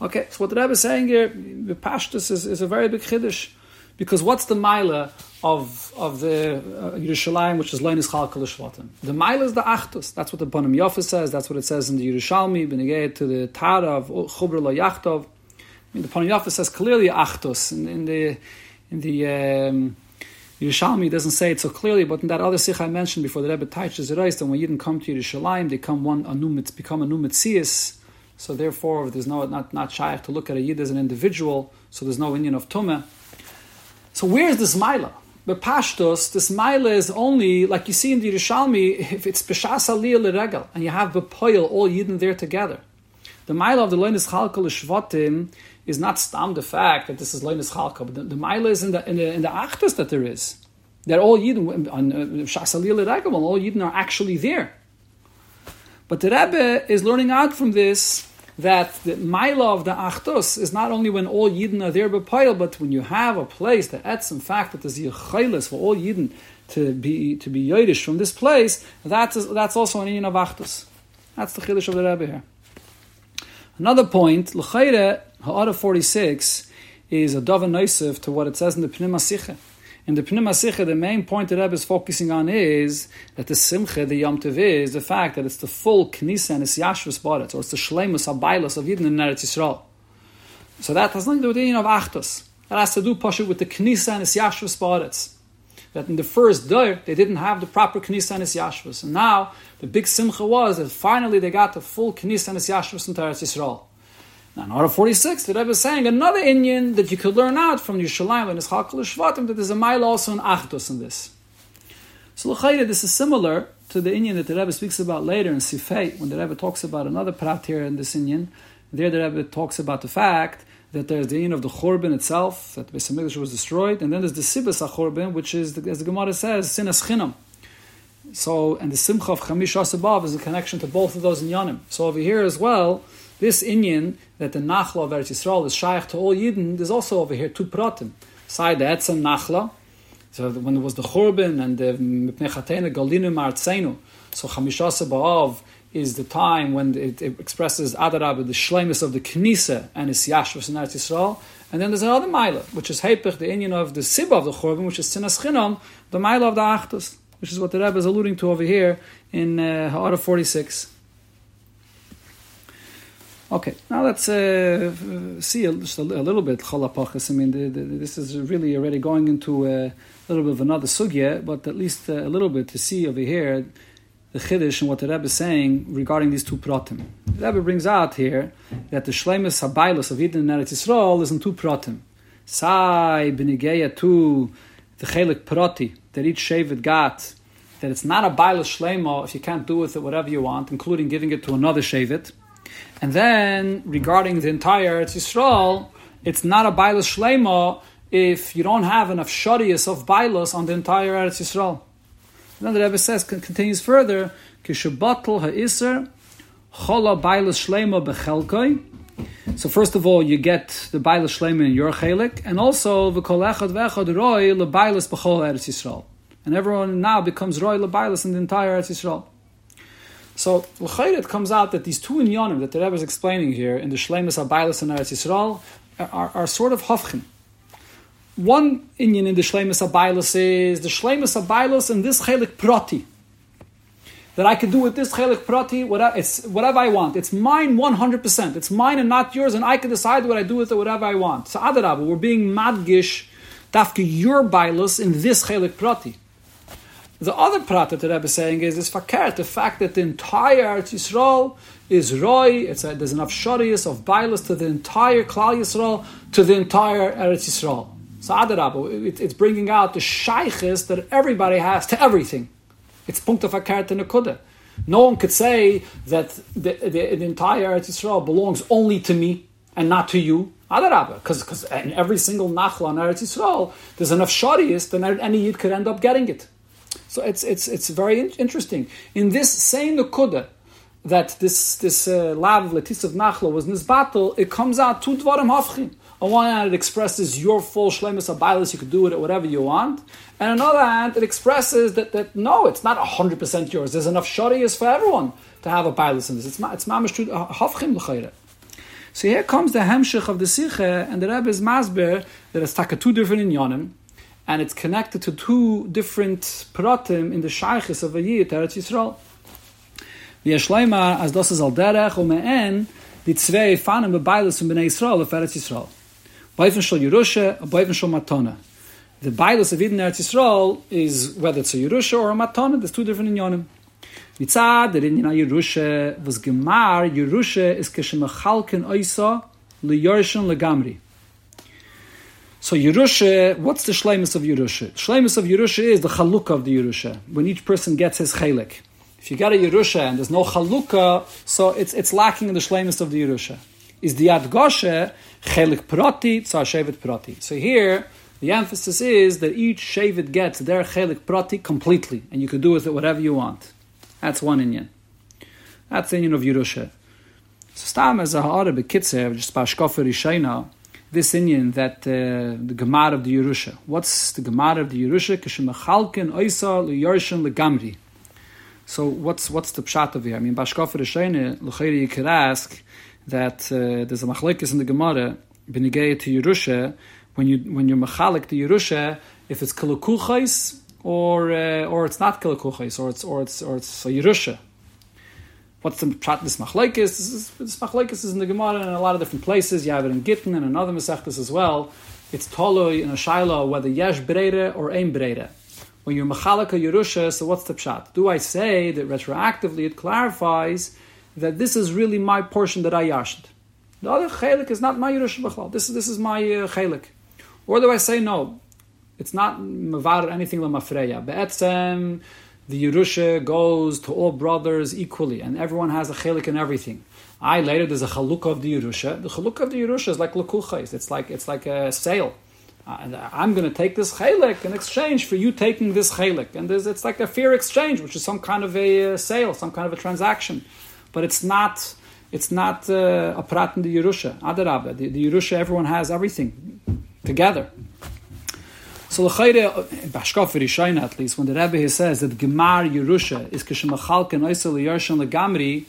Okay, so what the Rebbe is saying here, the pashtus is, is a very big chiddush. Because what's the mile of of the uh, Yerushalayim, which is Leinis Chalkal Shvatim? The mile is the Achtus. That's what the Bonim Yofa says. That's what it says in the Yerushalmi, Benegay to the Tara of Chubra Lo Yachtov. I mean, the Bonim Yofa says clearly Achtus. In, in the in the um, Yerushalmi doesn't say it so clearly, but in that other sikh I mentioned before, the Rebbe teaches it that when Yidden come to Yerushalayim, they come one a new, become a new mitzias. So therefore, there's no not not shaykh to look at a Yid as an individual. So there's no Inyan of tumah. So where's this Maila? But Pashtos, this Maila is only, like you see in the Yerushalmi, if it's B'shas Aliyah L'regel, and you have B'poil, all Yidden there together. The Maila of the Loinis Chalka L'shvatim is not stam the fact that this is Loinis Chalka, but the, the is in the, in the, in the that there is. That all Yidden, on uh, B'shas Aliyah L'regel, all Yidden are actually there. But the Rebbe is learning out from this that the Maila of the Achtos is not only when all Yidden are there b'payil, but when you have a place, the etzim fact that there's Yichailis for all Yidden to be to be Yidish from this place, that's, that's also an Inyan of Achtos. That's the Chiddush of the Rebbe here. Another point, L'chayre, Ha'ara 46, is a Noisif to what it says in the Pnei Masiche. In the Pnei Masicha, the main point that Rebbe is focusing on is that the Simcha, the Yom Tov, is the fact that it's the full Knisa and it's Yashvus Baretz, or it's the Shleimus Abaylos of Yidden in Eretz Yisrael. So that has nothing to do with the union of Achtos. That has to do, Pasha, with the Knisa and its Yashvus Baretz. That in the first day, they didn't have the proper Knisa and its Yashvus. And now, the big Simcha was that finally they got the full Knisa and its Yashvus into Eretz Yisrael. Now, in order 46, the Rebbe is saying another Inyan that you could learn out from Yerushalayim and Ischal Shvatim, that there's a mile also in Achdus in this. So, L'chayre, this is similar to the Inyan that the Rebbe speaks about later in Sifei, when the Rebbe talks about another prat here in this Inyan. There, the Rebbe talks about the fact that there's the Inyan of the Churban itself, that the Beis was destroyed, and then there's the Sibas HaChurban, which is, as the Gemara says, Sinas Chinam. So, and the Simcha of Chamish Asabav is a connection to both of those in Yanim. So over here as well, this Inyan that the Nachla of Eretz Yisrael is shaykh to all Yidden, there's also over here two pratim. Side the Etzem Nachla, so when there was the Churban and the Mipnei Galinu Martzenu, so Chamishasa Ba'av is the time when it, it expresses Adarab, the shlemus of the Knisa and its Yashvus in Eretz Yisrael. And then there's another Maila, which is Hepech, the Inyan of the Sibba of the Churban, which is Sinas Chinam, the Maila of the Achtus, which is what the Rebbe is alluding to over here in uh, Ha'ara 46. Okay, now let's uh, see a, just a, a, little bit chalapachas. I mean, the, the, this is really already going into a little bit of another sugya, but at least a little bit to see over here the chiddush and what the Rebbe is saying regarding these two pratim. The Rebbe brings out here that the shleimus habailus of Eden and Eretz Yisrael is in two pratim. Sai benigeya to the chelik prati that each shevet got that it's not a bailus shleima if you can't do with it whatever you want, including giving it to another shevet. And then regarding the entire Eretz Yisrael, it's not a Bailas Shlema if you don't have enough sharias of Bailas on the entire Eretz Yisrael. And then the Rebbe says, continues further, Kishabatal ha'isr, chola Bailas Shlema bechelkoi. So first of all, you get the Bailas Shlema in your chelik, and also the Kol Echad Vechad Roy LeBailas B'chol Eretz Yisrael. And everyone now becomes Roy LeBailas in the entire Eretz Yisrael. So it comes out that these two inyanim that the Rebbe is explaining here in the Shleimus Abaylas and Eretz Yisrael are, are, sort of hafchin. One inyan in the Shleimus Abaylas is the Shleimus Abaylas and this chelik prati. That I can do with this chelik prati whatever, it's whatever I want. It's mine 100%. It's mine and not yours, and I can decide what I do with it, whatever I want. So Adarabah, we're being madgish, dafke your bailas in this chelik prati. The other prat that the Rebbe is saying is this fakert, the fact that the entire Eretz Yisrael is roy, it's a, there's enough sharias of bilas to the entire Klal Yisrael, to the entire Eretz Yisrael. So Adarabba, it, it's bringing out the shaykhis that everybody has to everything. It's punkt fakert and nekuda. No one could say that the, the, the entire Eretz Yisrael belongs only to me and not to you. Adarabba, because in every single nachla on Eretz Yisrael, there's enough sharias that any yid could end up getting it. So it's it's it's very interesting. In this same Nukuda, that this this uh, lav letis of nachla was nisbatel, it comes out two dvarim hafchin. On one hand, it expresses your full shlemus abilis, you could do it at whatever you want. And on the other hand, it expresses that, that no, it's not 100% yours. There's enough sharias for everyone to have a bilis in this. It's, it's mamish hafchim l'chayre. So here comes the hemshich of the Sikha, and the Rebbe is masber that it's taka two different inyanim, and it's connected to two different pratim in the shaykhis of a year, Teretz Yisrael. V'yeshleimar, as das is al derech, um me'en, die zwei fanen bebeilis von Bnei Yisrael of Eretz Yisrael. Beifen shal Yerusha, Beifen shal Matona. The beilis of Eden Eretz Yisrael is whether it's a Yerusha or a Matona, there's two different inyanim. Mitzad, der in Yerusha was gemar, Yerusha is keshemachalken oisa liyorshan legamri. So Yerusha, what's the shleimus of Yerusha? Shleimus of Yerusha is the chalukah of the Yerusha, when each person gets his chalik. If you get a Yerusha and there's no chalukah, so it's, it's lacking in the shleimus of the Yerusha. Is the Adgoshe chelik prati, tzar shevet prati. So here, the emphasis is that each shevet gets their chelik prati completely, and you can do with it whatever you want. That's one Inyan. That's the Inyan of Yerusha. So Stam as a Ha'ara Bekitzer, just Pashkofer Rishayna, this Inyan that uh, the Gemar of the Yerusha. What's the Gemar of the Yerusha? Kishemachalkin Oisa L'Yorshan L'Gamri. So what's what's the pshat of here? I mean, Bashkofer Rishayna, L'Chayri you could ask that uh, there's a machlekes in the Gemara, Benigay to Yerusha, when you when you're machalik to Yerusha, if it's kalakuchais, or uh, or it's not kilkuchis, or it's or it's or it's a yerusha. What's the pshat this machlekes? This, this machlekes is in the Gemara in a lot of different places. You have it in Gittin and another mesechtes as well. It's toloi in a shaila whether yesh breire or aim breire. When you're machalaka yerusha, so what's the pshat? Do I say that retroactively it clarifies that this is really my portion that I yashed? The other chelik is not my yerusha This is this is my uh, chelik. Or do I say no? it's not mavar anything lemafreya. Be'etzem, the Yerusha goes to all brothers equally, and everyone has a chelik in everything. I later there's a chalukah of the Yerusha. The chalukah of the Yerusha is like lekuchais. It's like it's like a sale. Uh, I'm going to take this chelik in exchange for you taking this chelik, and it's like a fair exchange, which is some kind of a uh, sale, some kind of a transaction, but it's not. It's not uh, a prat in the Yerusha. Adarabah, the, the Yerusha, everyone has everything together. So l'chayre, b'ashkaf v'rishayna at least, when the Rebbe here says that Gemar Yerusha is k'shemachal k'noisel l'yarshan l'gamri,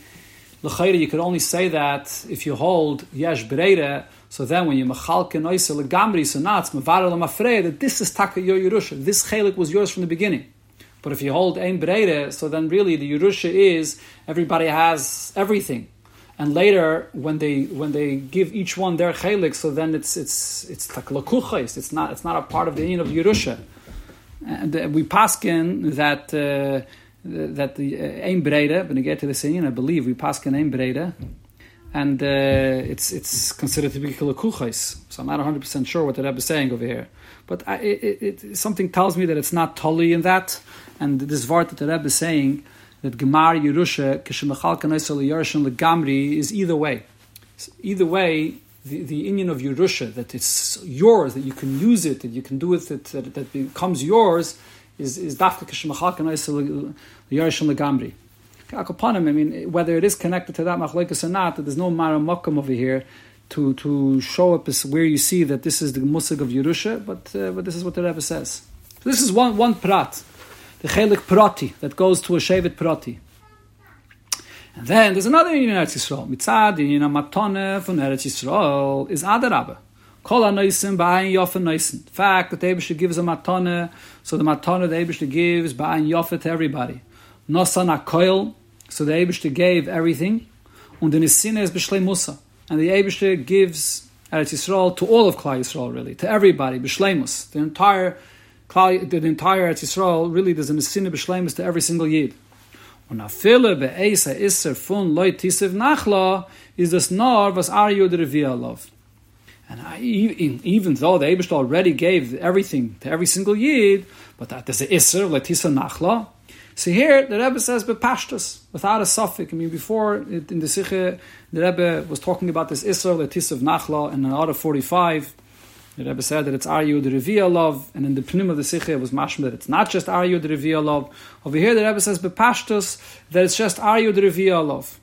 l'chayre you could only say that if you hold yesh breire, so then when you machal k'noisel l'gamri, so now it's mevarer l'mafrei, that this is taka your Yerusha, this chelik was yours from the beginning. But if you hold ein breire, so then really the Yerusha is, everybody has everything and later when they when they give each one their chelik, so then it's it's it's like lakuchais. It's not it's not a part of the union of Yerusha. And uh, we paskin that uh, that the uh, ein breda. When you get to the scene, I believe we paskin ein breda, and uh, it's it's considered to be lakuchais. So I'm not 100 percent sure what the Rebbe is saying over here, but I, it, it, something tells me that it's not totally in that. And this vart that the Rebbe is saying that Gemar Yerusha Kishemachal Kanesel Yerushim Legamri is either way. Either way, the, the union of Yerusha, that it's yours, that you can use it, that you can do with it, that, that becomes yours, is is Dafka Kishemachal Kanesel Yerushim Legamri. I mean, whether it is connected to that machlekes or not, there's no mara makam over here to to show up as where you see that this is the musig of Yerusha, but uh, but this is what the Rebbe says. So this is one one prat the chelik prati that goes to a shevet prati. And then there's another in Eretz Yisrael. Mitzad in matone from Eretz Yisrael is adarabah. Kol ha-noisim ba'ayin yofen noisim. Fact that the Eibishter gives a matone, so the matone the Eibishter gives ba'ayin yofen to everybody. Nosan ha-koil, so the Eibishter gave everything. Und the Nisine is b'shlei musa. And the Eibishter gives Eretz Yisrael to all of Klal Yisrael, really, to everybody, b'shleimus. The entire the entire Eretz Yisrael, really there's a Nesina B'Shleimus to every single Yid. Und afile be'esa isser fun loy tisiv nachla is das nor was are you the reveal And I, even though the Abish already gave everything to every single Yid, but that there's an isser letisa nachla. So here the Rebbe says bepashtus without a suffix. I mean, before in the Sikhe, the Rebbe was talking about this isser letisa nachla in another 45. The Rebbe said that it's Aryu the Revia love, and in the Pnim of the Sikha it was mashma that it's not just Aryu the Revia love. Over here the Rebbe says Bepashtus that it's just Aryu the Revia love.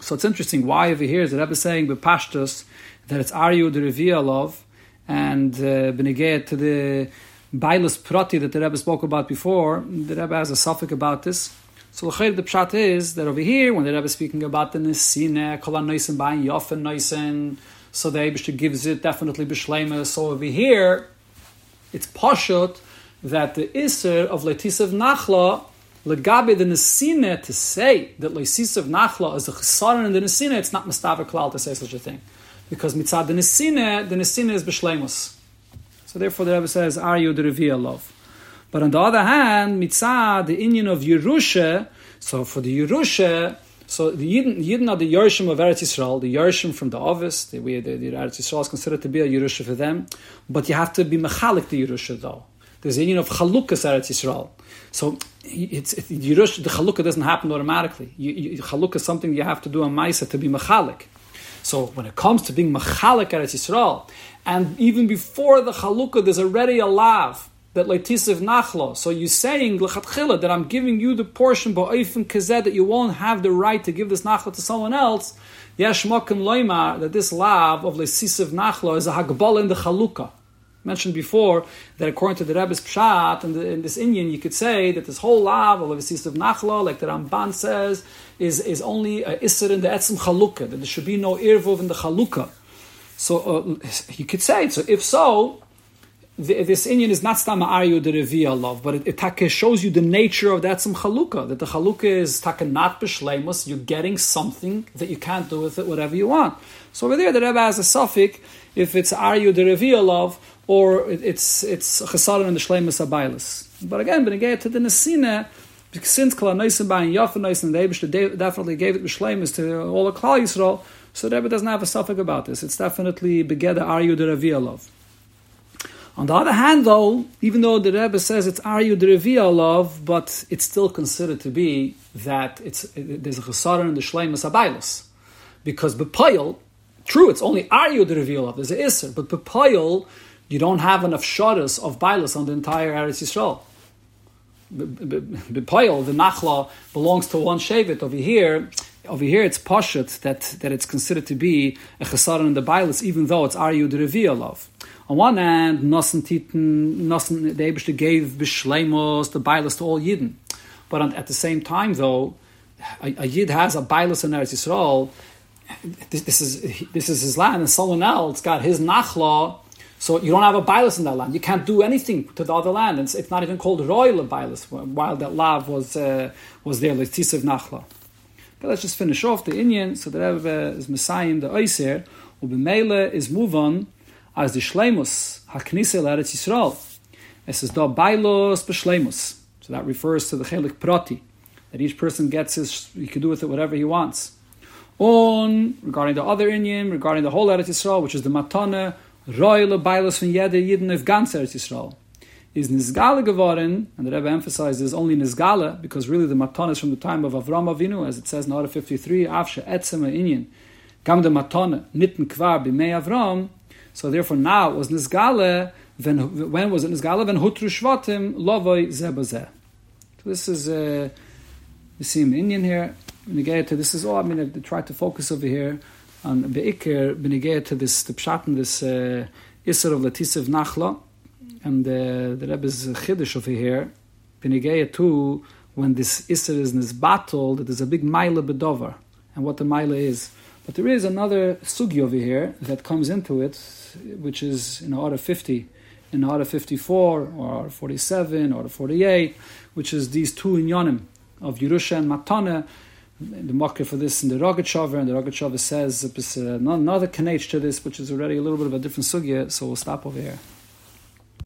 So it's interesting why over here is the Rebbe saying Bepashtus that it's Aryu the Revia love, and uh, to the Bailus Prati that the Rebbe spoke about before, the Rebbe has a suffix about this. So the the pshat is that over here, when the Rebbe is speaking about the Nesine, Kol Noisen Bain Yofen Noisen, so the Abishter gives it definitely Bishleima. So over here, it's Pashut that the Isser of Letisav Nachla, Legabe the Nesine, to say that Letisav Nachla is a Chesaron in the Nesine, it's not Mustafa Klal to say such a thing. Because mitzad the Nesine, the Nesine is Bishleimus. So therefore the Rebbe says, Are you the Reviya love? But on the other hand, mitzad, the Indian of Yerusha, so for the Yerusha, so the Yidden, Yidden are the Yerusha of Eretz Yisrael, the Yerusha from the Ovis, the, the, the Eretz Yisrael is considered to be a Yerusha for them, but you have to be mechalik the Yerusha though. There's a union of Chalukas Eretz Yisrael. So it's, it's Yerush, the Chalukah doesn't happen automatically. You, Chalukah is something you have to do a Maisa to be mechalik. So when it comes to being mechalik Eretz Yisrael, and even before the Chalukah, there's already a lav that leitisiv nachlo. So you're saying lechatchila that I'm giving you the portion ba'oifim kazed that you won't have the right to give this nachlo to someone else. Yesh mokim loima that this lav of leitisiv nachlo is a hagbal in the chalukah. Mentioned before that according to the Rebbe's pshat and in this Inyan, you could say that this whole lav of leitisiv nachlo, like the Ramban says, is is only a isser in the etzim chalukah. That there should be no irvov in the chalukah. So uh, you could say so. If so, the, this Inyan is not stama aryu the reveal love, but it, it shows you the nature of that some chalukah. That the chalukah is taka not b'shleimus. You're getting something that you can't do with it whatever you want. So over there, the Rebbe has a suffix if it's aryu the reveal love or it, it's it's chesaron and the shleimus abaylis. But again, when get to the nesina. Since Kala Noisim Bayin Yafa Noisim, the definitely gave it B'Shleimus to all the Klal Yisrael, so the Rebbe doesn't have a suffix about this. It's definitely Begeda Aryu the Revi'alov. On the other hand, though, even though the Rebbe says it's Aryu Derevia love, but it's still considered to be that it's it, there's a chesaron in the Shleimus Abaylos. Because Bepayel, true, it's only Aryu Derevia love, there's an Isser, but Bepayel, you don't have enough shadas of Bailos on the entire Eretz Yisrael. Bepayel, the Nachla, belongs to one Shevet. Over here, over here it's Pashat that, that it's considered to be a chesaron in the Bailos, even though it's Aryu Derevia love. On one hand, Nossen Titen, Nossen, the Eberste gave Bishleimos, the Bailas to all Yidden. But at the same time, though, a, a Yid has a Bailas in Eretz Yisrael, this, this, is, this is his land, and someone else got his Nachla, so you don't have a Bailas in that land. You can't do anything to the other land. It's, it's not even called royal Bailas, while that lav was, uh, was there, Nachla. But let's just finish off the Inyan. So the Rebbe is Messiah, the Oiser, Ubemele is move as the shleimus haknise l'eretz Yisrael. It says da bailos b'shleimus. So that refers to the chelik prati, that each person gets his, he can do with it whatever he wants. On regarding the other Inyan, regarding the whole Eretz Yisrael, which is the matana royal bailos von jeder yidden of ganz Eretz Yisrael, is nizgale geworden, and the Rebbe emphasizes only nizgale because really the matana is from the time of Avram Avinu, as it says in Order 53, afshe etzem Inyan. gam the matana nitten kvar b'mei Avram, so therefore now it was Nizgale, when, when was it Nizgale? When Hutru Shvatim, Lovoi Zebazeh. So this is, uh, you see in Inyan here, to this is all, I mean, I try to focus over here on Be'ikr, Benigaya to this, the Pshat in this uh, Isser of Latisev Nachla, and uh, the Rebbe's Chiddush over here, Benigaya to when this Isser is in this battle, that there's a big Maila Bedover, and what the Maila is. But there is another sugi over here that comes into it, which is in order 50, in order 54, or 47, or 48, which is these two inyanim of Yerusha and Matana. The marker for this in the Rogachover, and the Rogachover says uh, another kanech to this, which is already a little bit of a different sugya, so we'll stop over here.